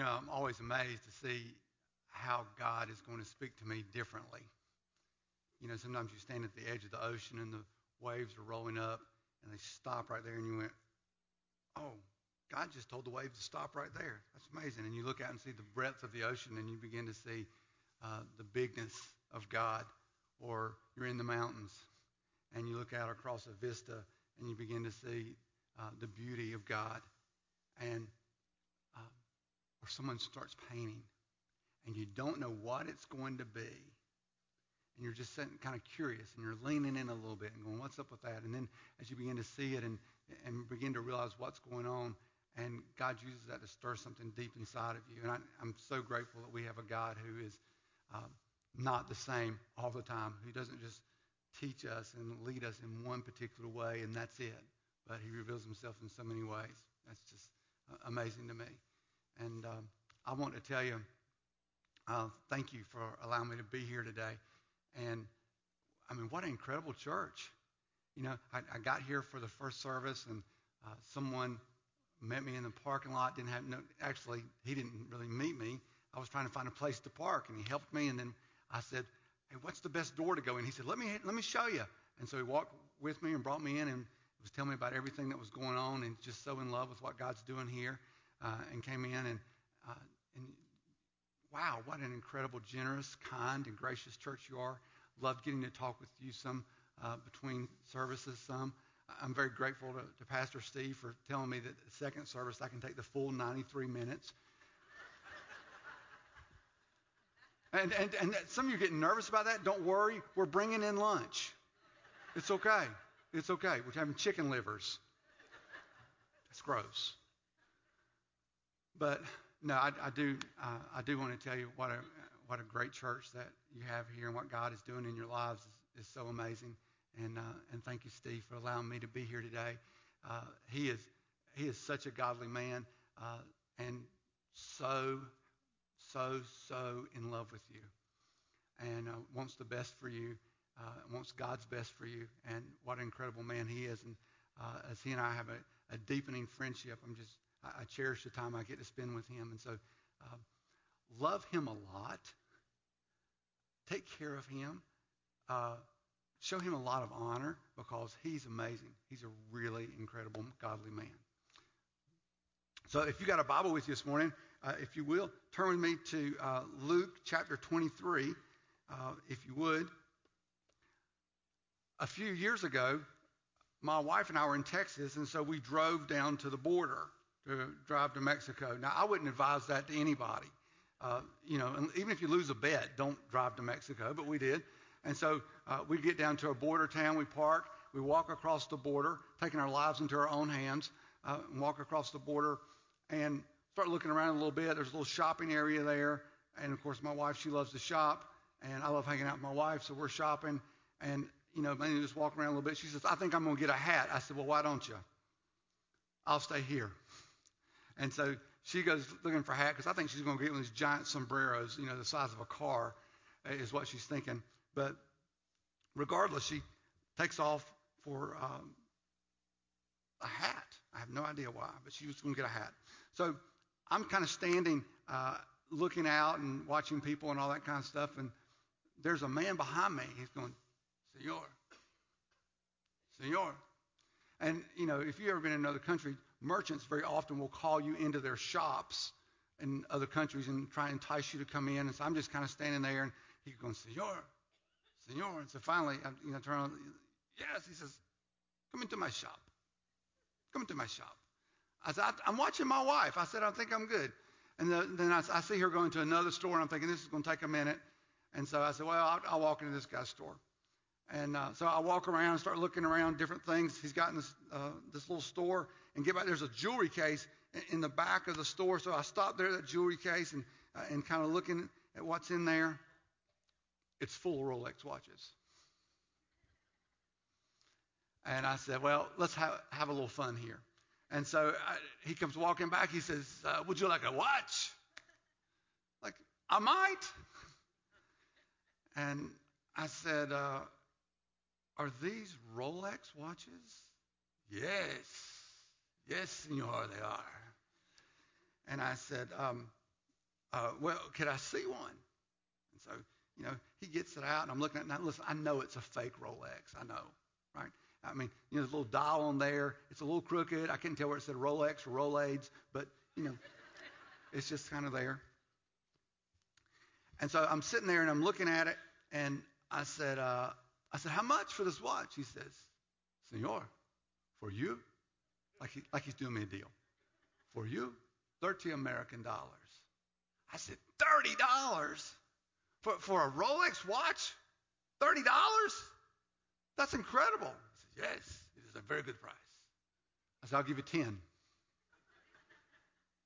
know, I'm always amazed to see how God is going to speak to me differently. You know, sometimes you stand at the edge of the ocean and the waves are rolling up and they stop right there and you went, oh, God just told the waves to stop right there. That's amazing. And you look out and see the breadth of the ocean and you begin to see uh, the bigness of God. Or you're in the mountains and you look out across a vista and you begin to see uh, the beauty of God. And or someone starts painting and you don't know what it's going to be. And you're just sitting kind of curious and you're leaning in a little bit and going, what's up with that? And then as you begin to see it and, and begin to realize what's going on, and God uses that to stir something deep inside of you. And I, am so grateful that we have a God who is um, not the same all the time, who doesn't just teach us and lead us in one particular way, and that's it. But he reveals himself in so many ways. That's just uh, amazing to me. And um, I want to tell you, uh, thank you for allowing me to be here today. And I mean, what an incredible church. You know, I, I got here for the first service, and uh, someone met me in the parking lot. Didn't have no. Actually, he didn't really meet me. I was trying to find a place to park, and he helped me. And then I said, "Hey, what's the best door to go in?" He said, "Let me let me show you." And so he walked with me and brought me in and was telling me about everything that was going on, and just so in love with what God's doing here. Uh, and came in and uh, and wow, what an incredible, generous, kind, and gracious church you are. Loved getting to talk with you some uh, between services. Some. I'm very grateful to, to Pastor Steve for telling me that the second service I can take the full 93 minutes. and, and, and some of you are getting nervous about that. Don't worry. We're bringing in lunch. It's okay. It's okay. We're having chicken livers. That's gross. But no, I, I do. Uh, I do want to tell you what a what a great church that you have here and what God is doing in your lives is, is so amazing. And, uh, and thank you, Steve, for allowing me to be here today. Uh, he, is, he is such a godly man uh, and so, so, so in love with you and uh, wants the best for you, uh, wants God's best for you. And what an incredible man he is. And uh, as he and I have a, a deepening friendship, I'm just, I, I, cherish the time I get to spend with him. And so love him a lot. Take care of him. Uh, show him a lot of honor because he's amazing. He's a really incredible, godly man. So if you got a Bible with you this morning, uh, if you will, turn with me to uh, Luke chapter 23, uh, if you would. A few years ago, my wife and I were in Texas, and so we drove down to the border to drive to Mexico. Now, I wouldn't advise that to anybody. Uh, you know, even if you lose a bet, don't drive to Mexico, but we did. And so uh, we get down to a border town, we park, we walk across the border, taking our lives into our own hands, uh, and walk across the border and start looking around a little bit. There's a little shopping area there. And of course, my wife, she loves to shop, and I love hanging out with my wife, so we're shopping. And, you know, maybe just walking around a little bit. She says, I think I'm going to get a hat. I said, Well, why don't you? I'll stay here. And so she goes looking for a hat because I think she's going to get one of these giant sombreros, you know, the size of a car, is what she's thinking. But regardless, she takes off for um, a hat. I have no idea why, but she was going to get a hat. So I'm kind of standing, uh, looking out and watching people and all that kind of stuff. And there's a man behind me. He's going, Senor, Senor. And, you know, if you've ever been in another country, merchants very often will call you into their shops in other countries and try and entice you to come in. And so I'm just kind of standing there, and he's going, Senor, Senor. And so finally, I'm, you know, turn on, yes, he says, come into my shop. Come into my shop. I said, I'm watching my wife. I said, I think I'm good. And the, then I, I, see her going to another store, and I'm thinking, this is going to take a minute. And so I said, well, I'll, I'll walk into this guy's store. And uh, so I walk around and start looking around different things. He's got in this, uh, this little store, and get back. There's a jewelry case in, in the back of the store. So I stopped there at that jewelry case and, uh, and kind of looking at what's in there. It's full of Rolex watches. And I said, Well, let's have, have a little fun here. And so I, he comes walking back. He says, uh, Would you like a watch? Like, I might. And I said, uh, Are these Rolex watches? Yes. Yes, senor, they are. And I said, um, uh, well, could I see one? And so, you know, he gets it out, and I'm looking at it. Now, listen, I know it's a fake Rolex. I know, right? I mean, you know, there's a little dial on there. It's a little crooked. I couldn't tell where it said Rolex or Rolaids, but, you know, it's just kind of there. And so I'm sitting there and I'm looking at it, and I said, uh, I said, how much for this watch? He says, Senor, for you, like, he, like he's doing me a deal. For you, 30 American dollars. I said, $30 for, for a Rolex watch? $30? That's incredible. He said, yes, it is a very good price. I said, I'll give you 10.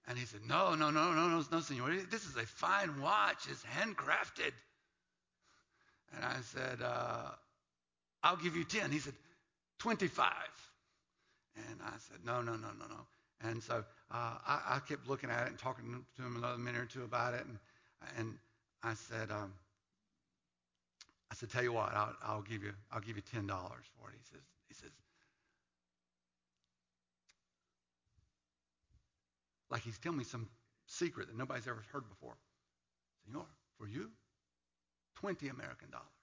And he said, no, no, no, no, no, no, senor. This is a fine watch. It's handcrafted. And I said, uh, I'll give you 10. He said, 25. And I said, no, no, no, no, no. And so uh, I, I, kept looking at it and talking to him another minute or two about it. And, and I said, um, I said, tell you what, I'll, I'll, give you, I'll give you ten dollars for it. He says, he says, like he's telling me some secret that nobody's ever heard before. Senor, for you, twenty American dollars.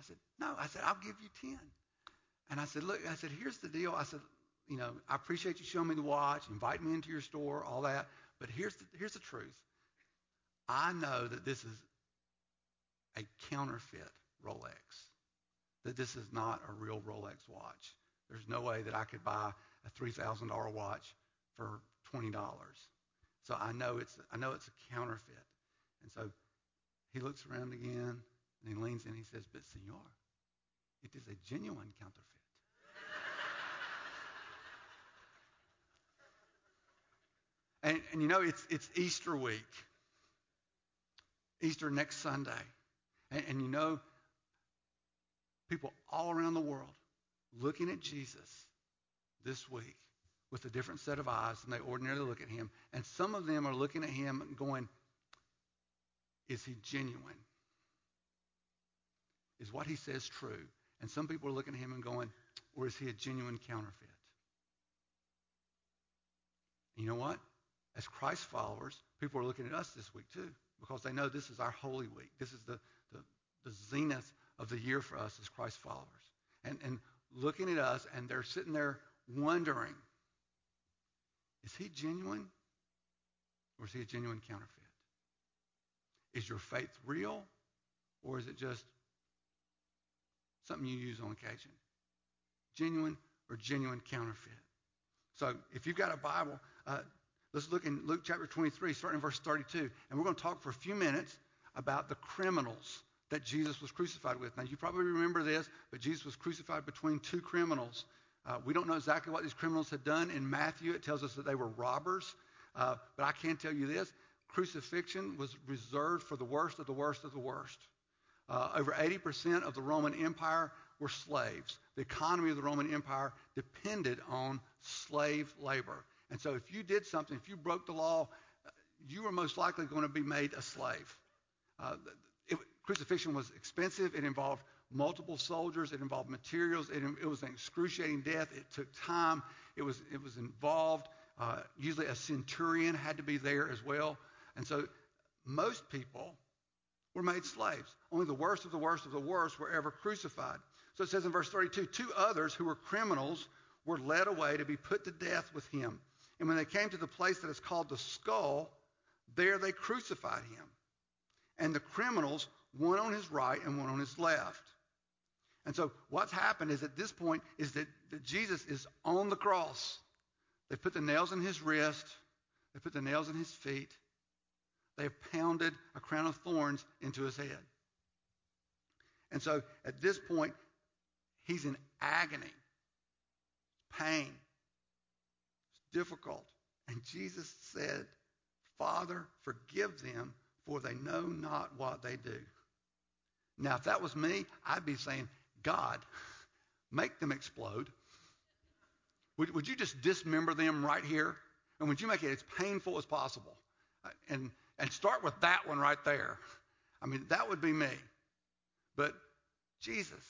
I said, no. I said, I'll give you ten. And I said, look, I said, here's the deal. I said, you know, I appreciate you showing me the watch, invite me into your store, all that. But here's the, here's the truth. I know that this is a counterfeit Rolex, that this is not a real Rolex watch. There's no way that I could buy a $3,000 watch for $20. So I know it's I know it's a counterfeit. And so he looks around again and he leans in and he says, But senor, it is a genuine counterfeit. and, and you know, it's, it's Easter week. Easter next Sunday. And, and you know, people all around the world looking at Jesus this week with a different set of eyes than they ordinarily look at him. And some of them are looking at him going, Is he genuine? Is what he says true? And some people are looking at him and going, Or is he a genuine counterfeit? You know what? As Christ followers, people are looking at us this week too because they know this is our holy week. This is the, the, the zenith of the year for us as Christ followers. And, and looking at us, and they're sitting there wondering is he genuine or is he a genuine counterfeit? Is your faith real or is it just something you use on occasion? Genuine or genuine counterfeit? So if you've got a Bible, uh, Let's look in Luke chapter 23, starting in verse 32. And we're going to talk for a few minutes about the criminals that Jesus was crucified with. Now, you probably remember this, but Jesus was crucified between two criminals. Uh, we don't know exactly what these criminals had done. In Matthew, it tells us that they were robbers. Uh, but I can tell you this crucifixion was reserved for the worst of the worst of the worst. Uh, over 80% of the Roman Empire were slaves. The economy of the Roman Empire depended on slave labor. And so if you did something, if you broke the law, you were most likely going to be made a slave. Uh, it, crucifixion was expensive. It involved multiple soldiers. It involved materials. It, it was an excruciating death. It took time. It was, it was involved. Uh, usually a centurion had to be there as well. And so most people were made slaves. Only the worst of the worst of the worst were ever crucified. So it says in verse 32 two others who were criminals were led away to be put to death with him. And when they came to the place that is called the skull, there they crucified him. And the criminals, one on his right and one on his left. And so what's happened is at this point is that, that Jesus is on the cross. They put the nails in his wrist. They put the nails in his feet. They have pounded a crown of thorns into his head. And so at this point, he's in agony, pain, difficult. And Jesus said, Father, forgive them, for they know not what they do. Now, if that was me, I'd be saying, God, make them explode. Would, would you just dismember them right here? And would you make it as painful as possible? And, and start with that one right there. I mean, that would be me. But Jesus,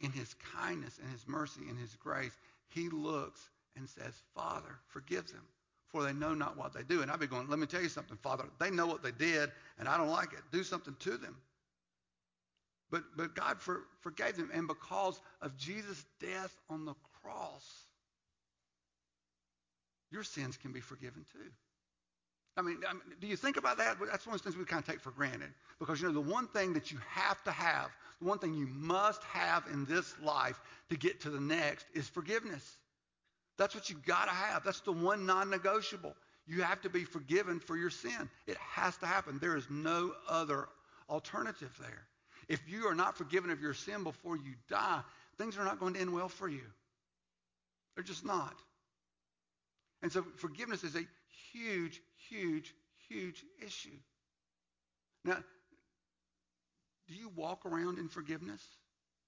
in his kindness and his mercy and his grace, he looks and says, Father, forgive them, for they know not what they do. And I'd be going, let me tell you something, Father. They know what they did, and I don't like it. Do something to them. But, but God for, forgave them, and because of Jesus' death on the cross, your sins can be forgiven too. I mean, I mean, do you think about that? That's one of the things we kind of take for granted. Because, you know, the one thing that you have to have, the one thing you must have in this life to get to the next is forgiveness. That's what you've got to have. That's the one non negotiable. You have to be forgiven for your sin. It has to happen. There is no other alternative there. If you are not forgiven of your sin before you die, things are not going to end well for you. They're just not. And so forgiveness is a huge, huge, huge issue. Now, do you walk around in forgiveness?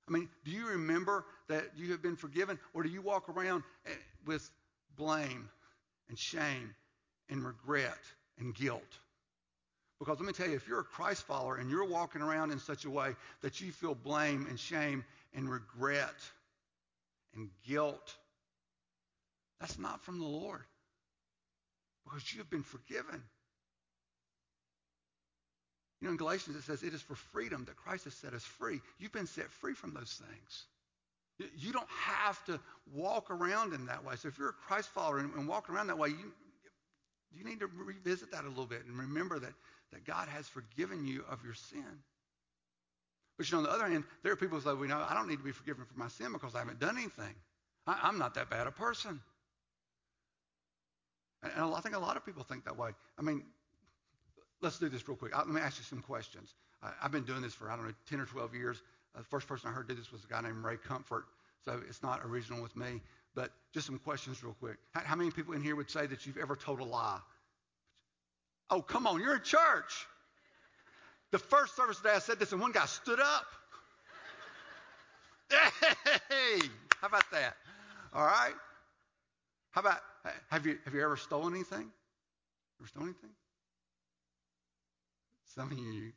I mean, do you remember that you have been forgiven, or do you walk around eh, with blame and shame and regret and guilt? Because let me tell you, if you're a Christ follower and you're walking around in such a way that you feel blame and shame and regret and guilt, that's not from the Lord. Because you have been forgiven. You know, in Galatians it says it is for freedom that Christ has set us free. You've been set free from those things. You don't have to walk around in that way. So if you're a Christ follower and, and around that way, you, you need to revisit that a little bit and remember that, that God has forgiven you of your sin. But you know, on the other hand, there are people who say, well, you know, I don't need to be forgiven for my sin because I haven't done anything. I, I'm not that bad a person. And I think a lot of people think that way. I mean, let's do this real quick. Let me ask you some questions. I've been doing this for, I don't know, 10 or 12 years. Uh, the first person I heard do this was a guy named Ray Comfort, so it's not original with me. But just some questions real quick. How, how many people in here would say that you've ever told a lie? Oh, come on, you're in church. The first service today I said this, and one guy stood up. Hey, how about that? All right. How about have you have you ever stolen anything? Ever stolen anything? Some of you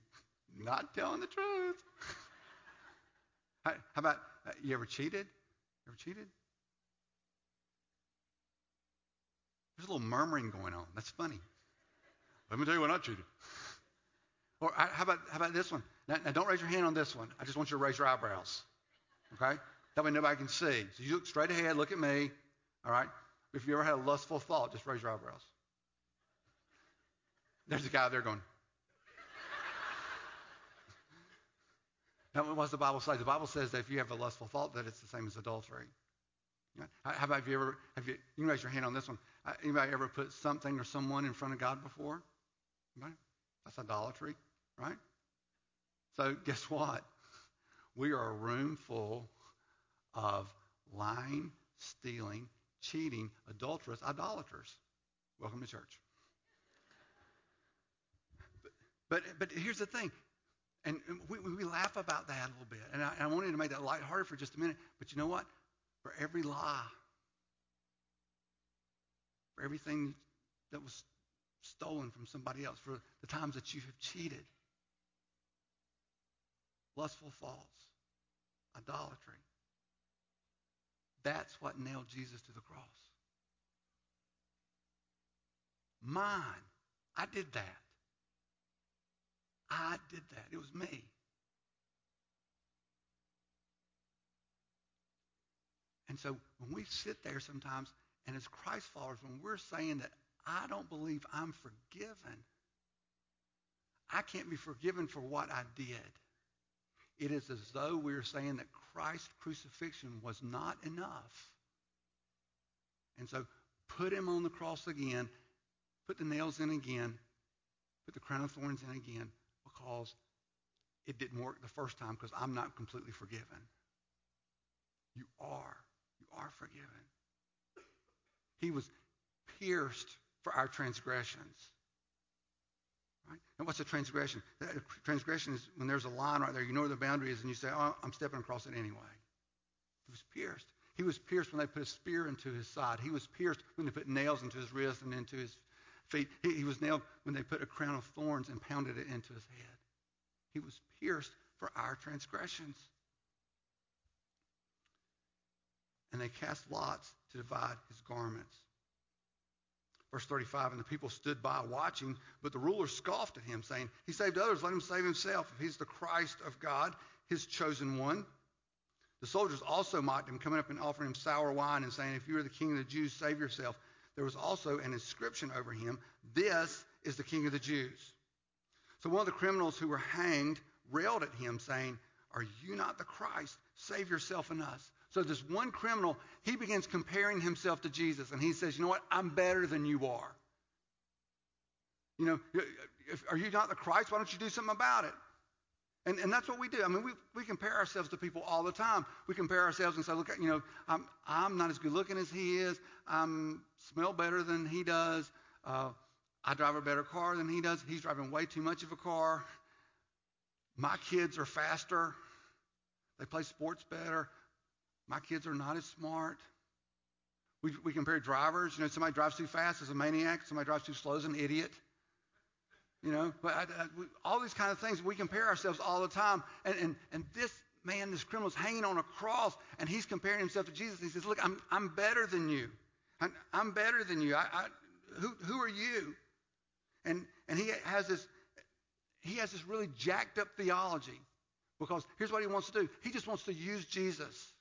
not telling the truth. How, about you ever cheated? Ever cheated? There's a little murmuring going on. That's funny. Let me tell you when I cheated. Or how about how about this one? Now, now, don't raise your hand on this one. I just want you to raise your eyebrows. Okay? That way nobody can see. So you look straight ahead, look at me. All right? If you ever had a lustful thought, just raise your eyebrows. There's a guy there going. now, what the Bible say? The Bible says that if you have a lustful thought, that it's the same as adultery. How about have you ever, have you, you can raise your hand on this one. Uh, anybody ever put something or someone in front of God before? Anybody? That's idolatry, right? So guess what? We are a room full of lying, stealing, cheating, adulterous, idolaters. Welcome to church. But, but, but here's the thing. And we, we laugh about that a little bit. And I, I wanted to make that lighthearted for just a minute. But you know what? For every lie, for everything that was stolen from somebody else, for the times that you have cheated, lustful thoughts, idolatry, that's what nailed Jesus to the cross. Mine. I did that. I did that. It was me. And so when we sit there sometimes, and as Christ followers, when we're saying that I don't believe I'm forgiven, I can't be forgiven for what I did. It is as though we are saying that Christ's crucifixion was not enough. And so put him on the cross again, put the nails in again, put the crown of thorns in again, because it didn't work the first time because I'm not completely forgiven. You are. You are forgiven. He was pierced for our transgressions. Right? And what's a transgression? A transgression is when there's a line right there, you know where the boundary is, and you say, oh, I'm stepping across it anyway. He was pierced. He was pierced when they put a spear into his side. He was pierced when they put nails into his wrist and into his feet. He, he was nailed when they put a crown of thorns and pounded it into his head. He was pierced for our transgressions. And they cast lots to divide his garments. Verse 35, and the people stood by watching, but the ruler scoffed at him, saying, He saved others, let him save himself. If he's the Christ of God, his chosen one. The soldiers also mocked him, coming up and offering him sour wine and saying, If you are the king of the Jews, save yourself. There was also an inscription over him, This is the king of the Jews. So one of the criminals who were hanged railed at him, saying, Are you not the Christ? Save yourself and us. So this one criminal, he begins comparing himself to Jesus, and he says, You know what? I'm better than you are. You know, if, are you not the Christ? Why don't you do something about it? And, and that's what we do. I mean, we, we compare ourselves to people all the time. We compare ourselves and say, look, you know, I'm, I'm not as good looking as he is. I smell better than he does. Uh, I drive a better car than he does. He's driving way too much of a car. My kids are faster. They play sports better. My kids are not as smart. We, we compare drivers. You know, somebody drives too fast is a maniac. Somebody drives too slow is an idiot. You know, but I, I, we, all these kind of things, we compare ourselves all the time. And, and, and this man, this criminal, is hanging on a cross, and he's comparing himself to Jesus. He says, Look, I'm, I'm better than you. I'm, I'm better than you. I, I, who, who are you? And, and he has this he has this really jacked up theology because here's what he wants to do. He just wants to use Jesus.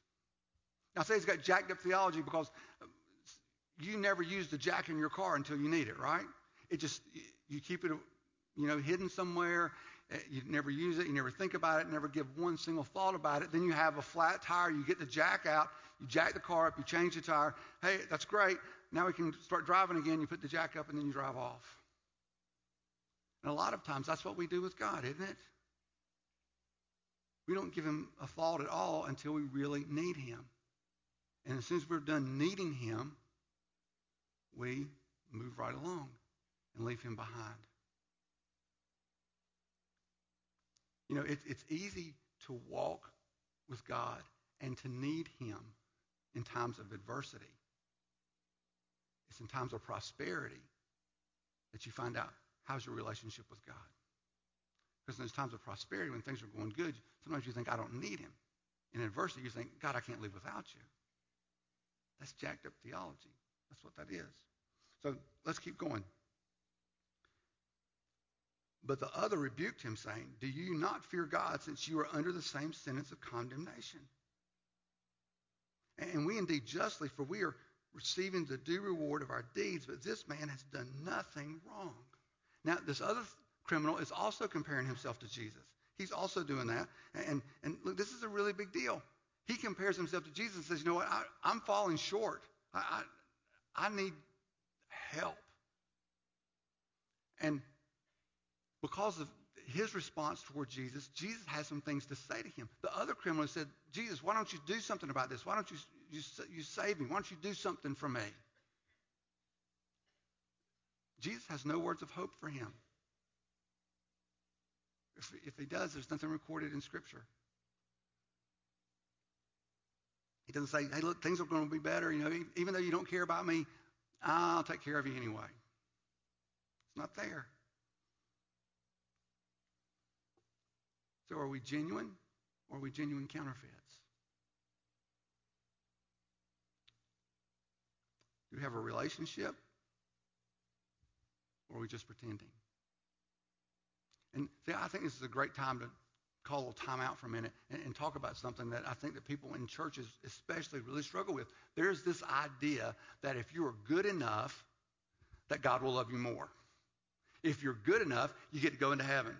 Now, say he's got jacked up theology because you never use the jack in your car until you need it, right? It just you keep it you know, hidden somewhere. You never use it. You never think about it. Never give one single thought about it. Then you have a flat tire. You get the jack out. You jack the car up. You change the tire. Hey, that's great. Now we can start driving again. You put the jack up and then you drive off. And a lot of times that's what we do with God, isn't it? We don't give him a thought at all until we really need him. And as soon as we're done needing him, we move right along and leave him behind. You know, it's, it's easy to walk with God and to need Him in times of adversity. It's in times of prosperity that you find out how's your relationship with God. Because in those times of prosperity, when things are going good, sometimes you think, I don't need Him. In adversity, you think, God, I can't live without you. That's jacked up theology. That's what that is. So let's keep going. But the other rebuked him, saying, Do you not fear God, since you are under the same sentence of condemnation? And we indeed justly, for we are receiving the due reward of our deeds, but this man has done nothing wrong. Now, this other criminal is also comparing himself to Jesus. He's also doing that. And, and look, this is a really big deal. He compares himself to Jesus and says, You know what? I, am falling short. I, I, I need help. And because of his response toward Jesus, Jesus has some things to say to him. The other criminal said, Jesus, why don't you do something about this? Why don't you, you, you save me? Why don't you do something for me? Jesus has no words of hope for him. If, if he does, there's nothing recorded in Scripture. Doesn't say, hey, look, things are going to be better. You know, even though you don't care about me, I'll take care of you anyway. It's not there. So are we genuine or are we genuine counterfeits? Do we have a relationship or are we just pretending? And see, I think this is a great time to call a time out for a minute and, and, talk about something that I think that people in churches especially really struggle with. There's this idea that if you are good enough, that God will love you more. If you're good enough, you get to go into heaven.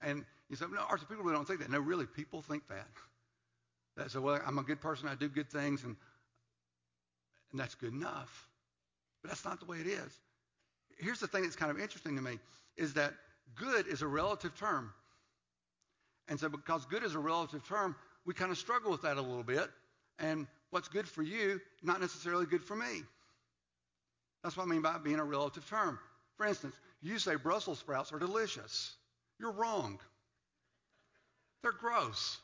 And you say, no, Arthur, people really don't think that. No, really, people think that. That so, well, I'm a good person, I do good things, and and that's good enough. But that's not the way it is. Here's the thing that's kind of interesting to me is that good is a relative term. And so because good is a relative term, we kind of struggle with that a little bit. And what's good for you, not necessarily good for me. That's what I mean by being a relative term. For instance, you say Brussels sprouts are delicious. You're wrong. They're gross.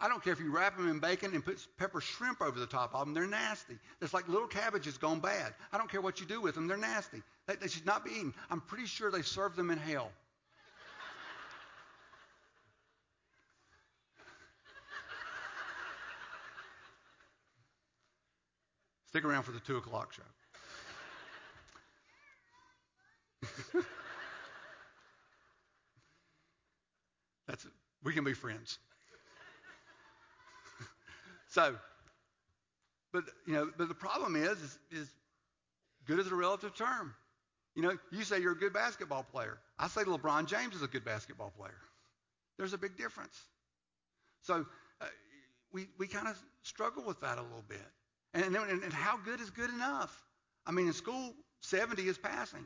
I don't care if you wrap them in bacon and put pepper shrimp over the top of them, they're nasty. It's like little cabbages gone bad. I don't care what you do with them, they're nasty. They, they should not be eaten. I'm pretty sure they serve them in hell. Stick around for the 2 o'clock show. That's it. we can be friends. so, but you know, but the problem is, is, is good is a relative term. You know, you say you're a good basketball player. I say LeBron James is a good basketball player. There's a big difference. So uh, we we kind of struggle with that a little bit. And, and, and how good is good enough? I mean, in school, 70 is passing.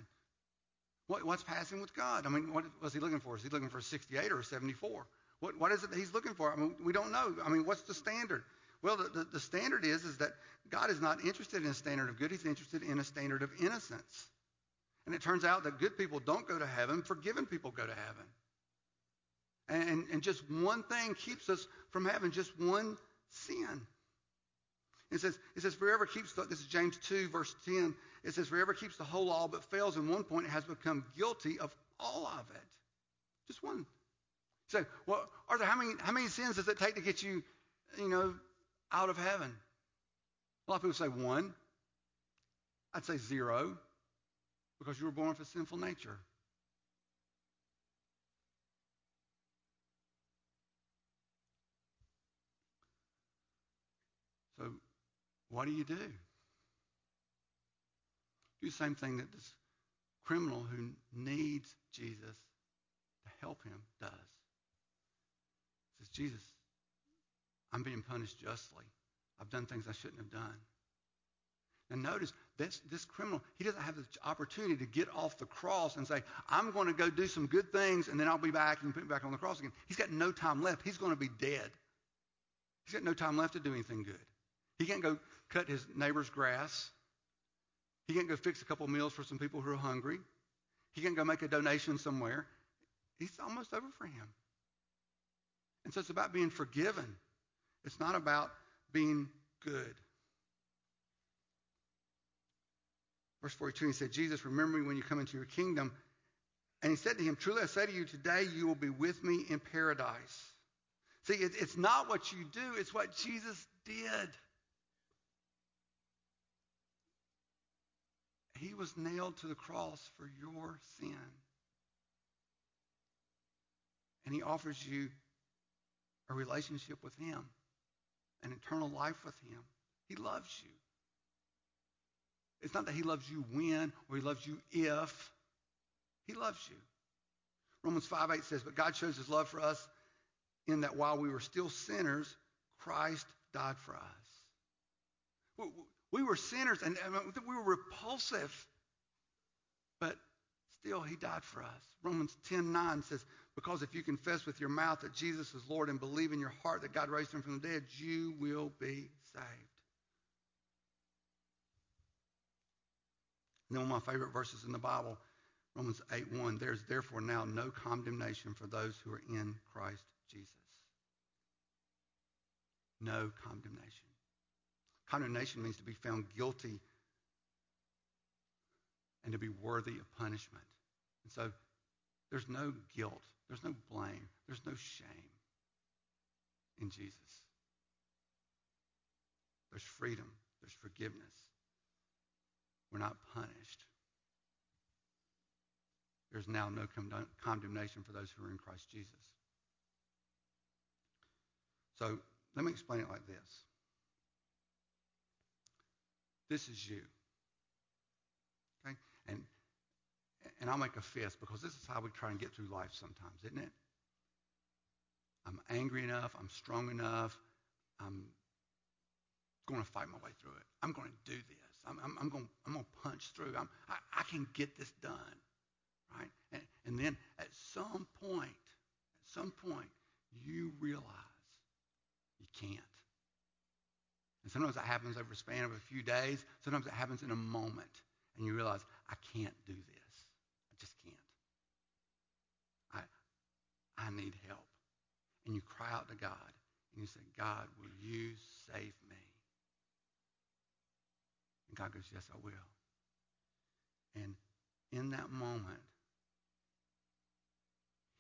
What, what's passing with God? I mean, what was he looking for? Is he looking for 68 or 74? What, what is it that he's looking for? I mean, we don't know. I mean, what's the standard? Well, the, the, the standard is, is that God is not interested in a standard of good. He's interested in a standard of innocence. And it turns out that good people don't go to heaven, forgiven people go to heaven. And, and just one thing keeps us from heaven, just one sin. It says, it says, whoever keeps, the, this is James 2, verse 10. It says, whoever keeps the whole law but fails in one point has become guilty of all of it. Just one. So, well, Arthur, how many, how many sins does it take to get you, you know, out of heaven? A lot of people say one. I'd say zero because you were born with a sinful nature. So, what do you do? Do the same thing that this criminal who needs Jesus to help him does. He says, Jesus, I'm being punished justly. I've done things I shouldn't have done. And notice this, this criminal, he doesn't have the opportunity to get off the cross and say, I'm going to go do some good things and then I'll be back and put me back on the cross again. He's got no time left. He's going to be dead. He's got no time left to do anything good. He can't go cut his neighbor's grass. He can't go fix a couple meals for some people who are hungry. He can't go make a donation somewhere. It's almost over for him. And so it's about being forgiven. It's not about being good. Verse 42, he said, Jesus, remember me when you come into your kingdom. And he said to him, Truly I say to you, today you will be with me in paradise. See, it's not what you do, it's what Jesus did. He was nailed to the cross for your sin. And he offers you a relationship with him, an eternal life with him. He loves you. It's not that he loves you when or he loves you if. He loves you. Romans 5 8 says, But God shows his love for us in that while we were still sinners, Christ died for us. We were sinners and we were repulsive, but still he died for us. Romans 10 9 says, Because if you confess with your mouth that Jesus is Lord and believe in your heart that God raised him from the dead, you will be saved. And then one of my favorite verses in the Bible, Romans 8 1, there's therefore now no condemnation for those who are in Christ Jesus. No condemnation. Condemnation means to be found guilty and to be worthy of punishment. And so there's no guilt, there's no blame, there's no shame in Jesus. There's freedom, there's forgiveness. We're not punished. There's now no condemnation for those who are in Christ Jesus. So let me explain it like this. This is you. Okay? And and I'll make a fist because this is how we try and get through life sometimes, isn't it? I'm angry enough, I'm strong enough, I'm going to fight my way through it. I'm going to do this. I'm, I'm, I'm going I'm going to punch through. I'm, I, I can get this done. Right? And, and then at some point, at some point, you realize you can't. And sometimes that happens over a span of a few days. Sometimes it happens in a moment. And you realize, I can't do this. I just can't. I, I need help. And you cry out to God. And you say, God, will you save me? And God goes, Yes, I will. And in that moment,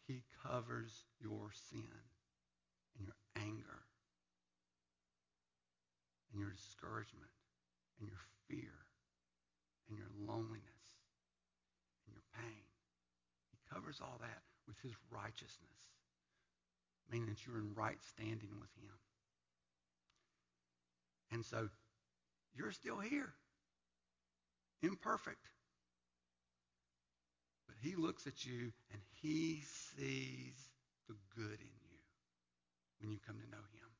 He covers your sin and your anger and your discouragement and your fear and your loneliness and your pain. He covers all that with his righteousness, meaning that you're in right standing with him. And so you're still here, imperfect. But he looks at you and he sees the good in you when you come to know him.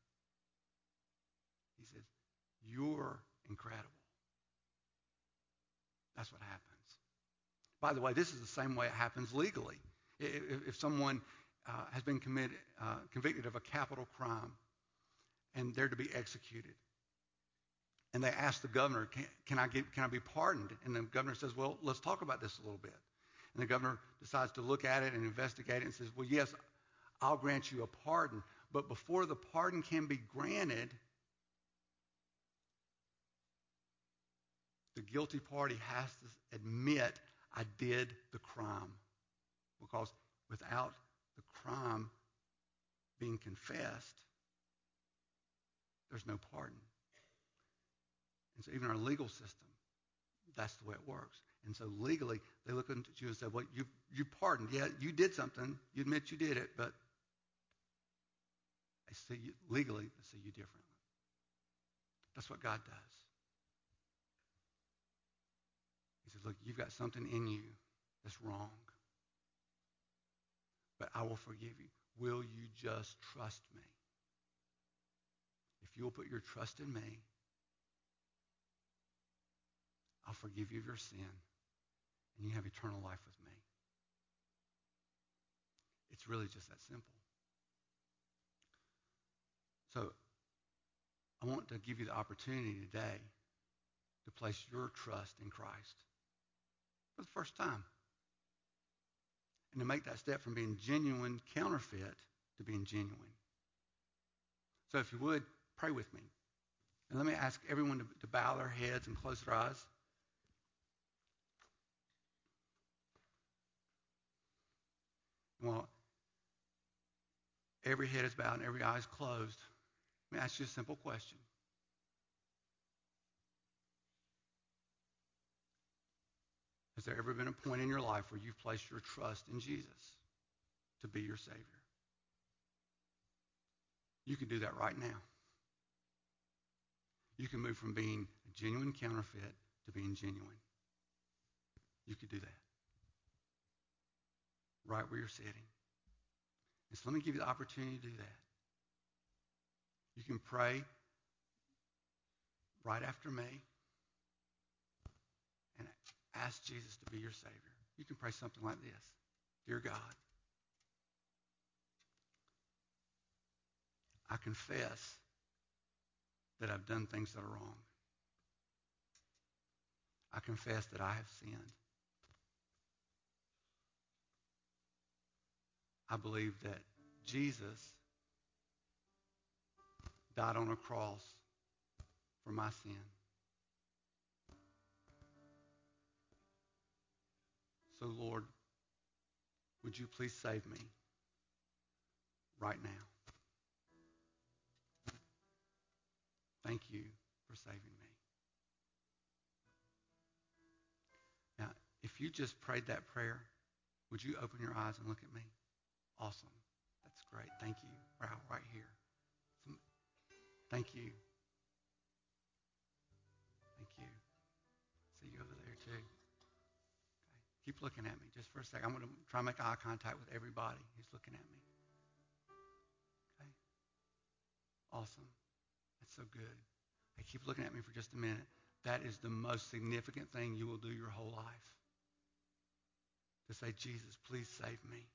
He says, You're incredible. That's what happens. By the way, this is the same way it happens legally. If, if someone uh, has been uh, convicted of a capital crime and they're to be executed, and they ask the governor, can, can, I get, can I be pardoned? And the governor says, Well, let's talk about this a little bit. And the governor decides to look at it and investigate it and says, Well, yes, I'll grant you a pardon. But before the pardon can be granted, the guilty party has to admit, I did the crime. Because without the crime being confessed, there's no pardon. And so, even our legal system, that's the way it works. And so, legally, they look at you and say, Well, you, you pardoned. Yeah, you did something. You admit you did it, but they see you, legally, they see you differently. That's what God does. Says, Look, you've got something in you that's wrong, but I will forgive you. Will you just trust me? If you'll put your trust in me, I'll forgive you of your sin, and you have eternal life with me. It's really just that simple. So I want to give you the opportunity today to place your trust in Christ for the first time. And to make that step from being genuine counterfeit to being genuine. So if you would, pray with me. And let me ask everyone to, to bow their heads and close their eyes. Well, every head is bowed and every eye is closed. Let me ask you a simple question. Has there ever been a point in your life where you've placed your trust in Jesus to be your Savior? You can do that right now. You can move from being a genuine counterfeit to being genuine. You could do that right where you're sitting. And so let me give you the opportunity to do that. You can pray right after me ask Jesus to be your Savior. You can pray something like this Dear God, I confess that I've done things that are wrong. I confess that I have sinned. I believe that Jesus died on a cross for my sin. So, Lord, would you please save me right now? Thank you for saving me. Now, if you just prayed that prayer, would you open your eyes and look at me? Awesome. That's great. Thank you. Wow, right here. Thank you. Thank you. See you over there too. Keep looking at me just for a second. I'm going to try to make eye contact with everybody who's looking at me. Okay. Awesome. That's so good. Hey, keep looking at me for just a minute. That is the most significant thing you will do your whole life. To say, Jesus, please save me.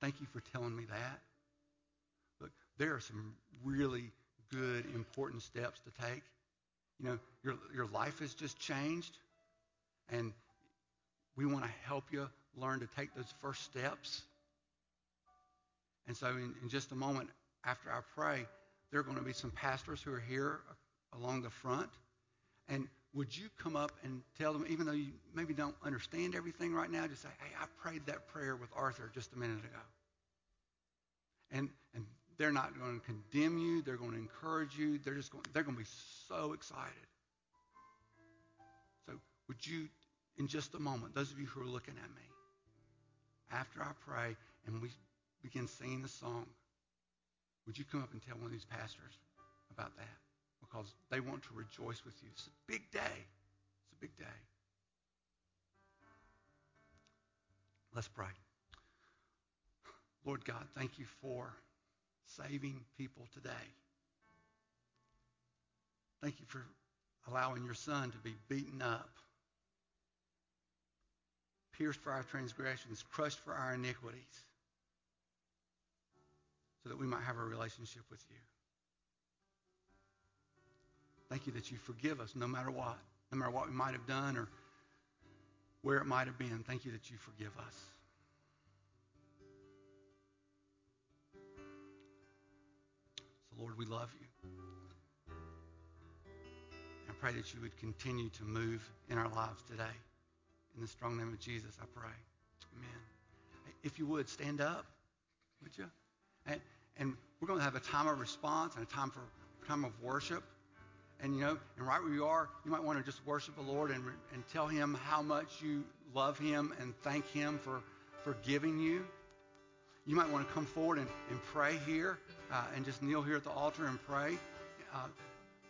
Thank you for telling me that. Look, there are some really good, important steps to take. You know, your, your life has just changed, and we want to help you learn to take those first steps. And so, in, in just a moment after I pray, there are going to be some pastors who are here along the front. And would you come up and tell them, even though you maybe don't understand everything right now, just say, hey, I prayed that prayer with Arthur just a minute ago. And, and they're not going to condemn you. They're going to encourage you. They're just going, they're going to be so excited. So would you, in just a moment, those of you who are looking at me, after I pray and we begin singing the song, would you come up and tell one of these pastors about that? Because they want to rejoice with you. It's a big day. It's a big day. Let's pray. Lord God, thank you for saving people today. Thank you for allowing your son to be beaten up, pierced for our transgressions, crushed for our iniquities, so that we might have a relationship with you. Thank you that you forgive us no matter what, no matter what we might have done or where it might have been. Thank you that you forgive us. So, Lord, we love you. I pray that you would continue to move in our lives today. In the strong name of Jesus, I pray. Amen. If you would, stand up, would you? And, and we're going to have a time of response and a time for time of worship. And you know, and right where you are, you might want to just worship the Lord and, and tell Him how much you love Him and thank Him for forgiving you. You might want to come forward and, and pray here uh, and just kneel here at the altar and pray. Uh,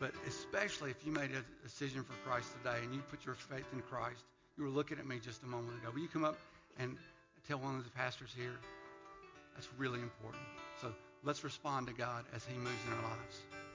but especially if you made a decision for Christ today and you put your faith in Christ, you were looking at me just a moment ago. Will you come up and tell one of the pastors here? That's really important. So let's respond to God as He moves in our lives.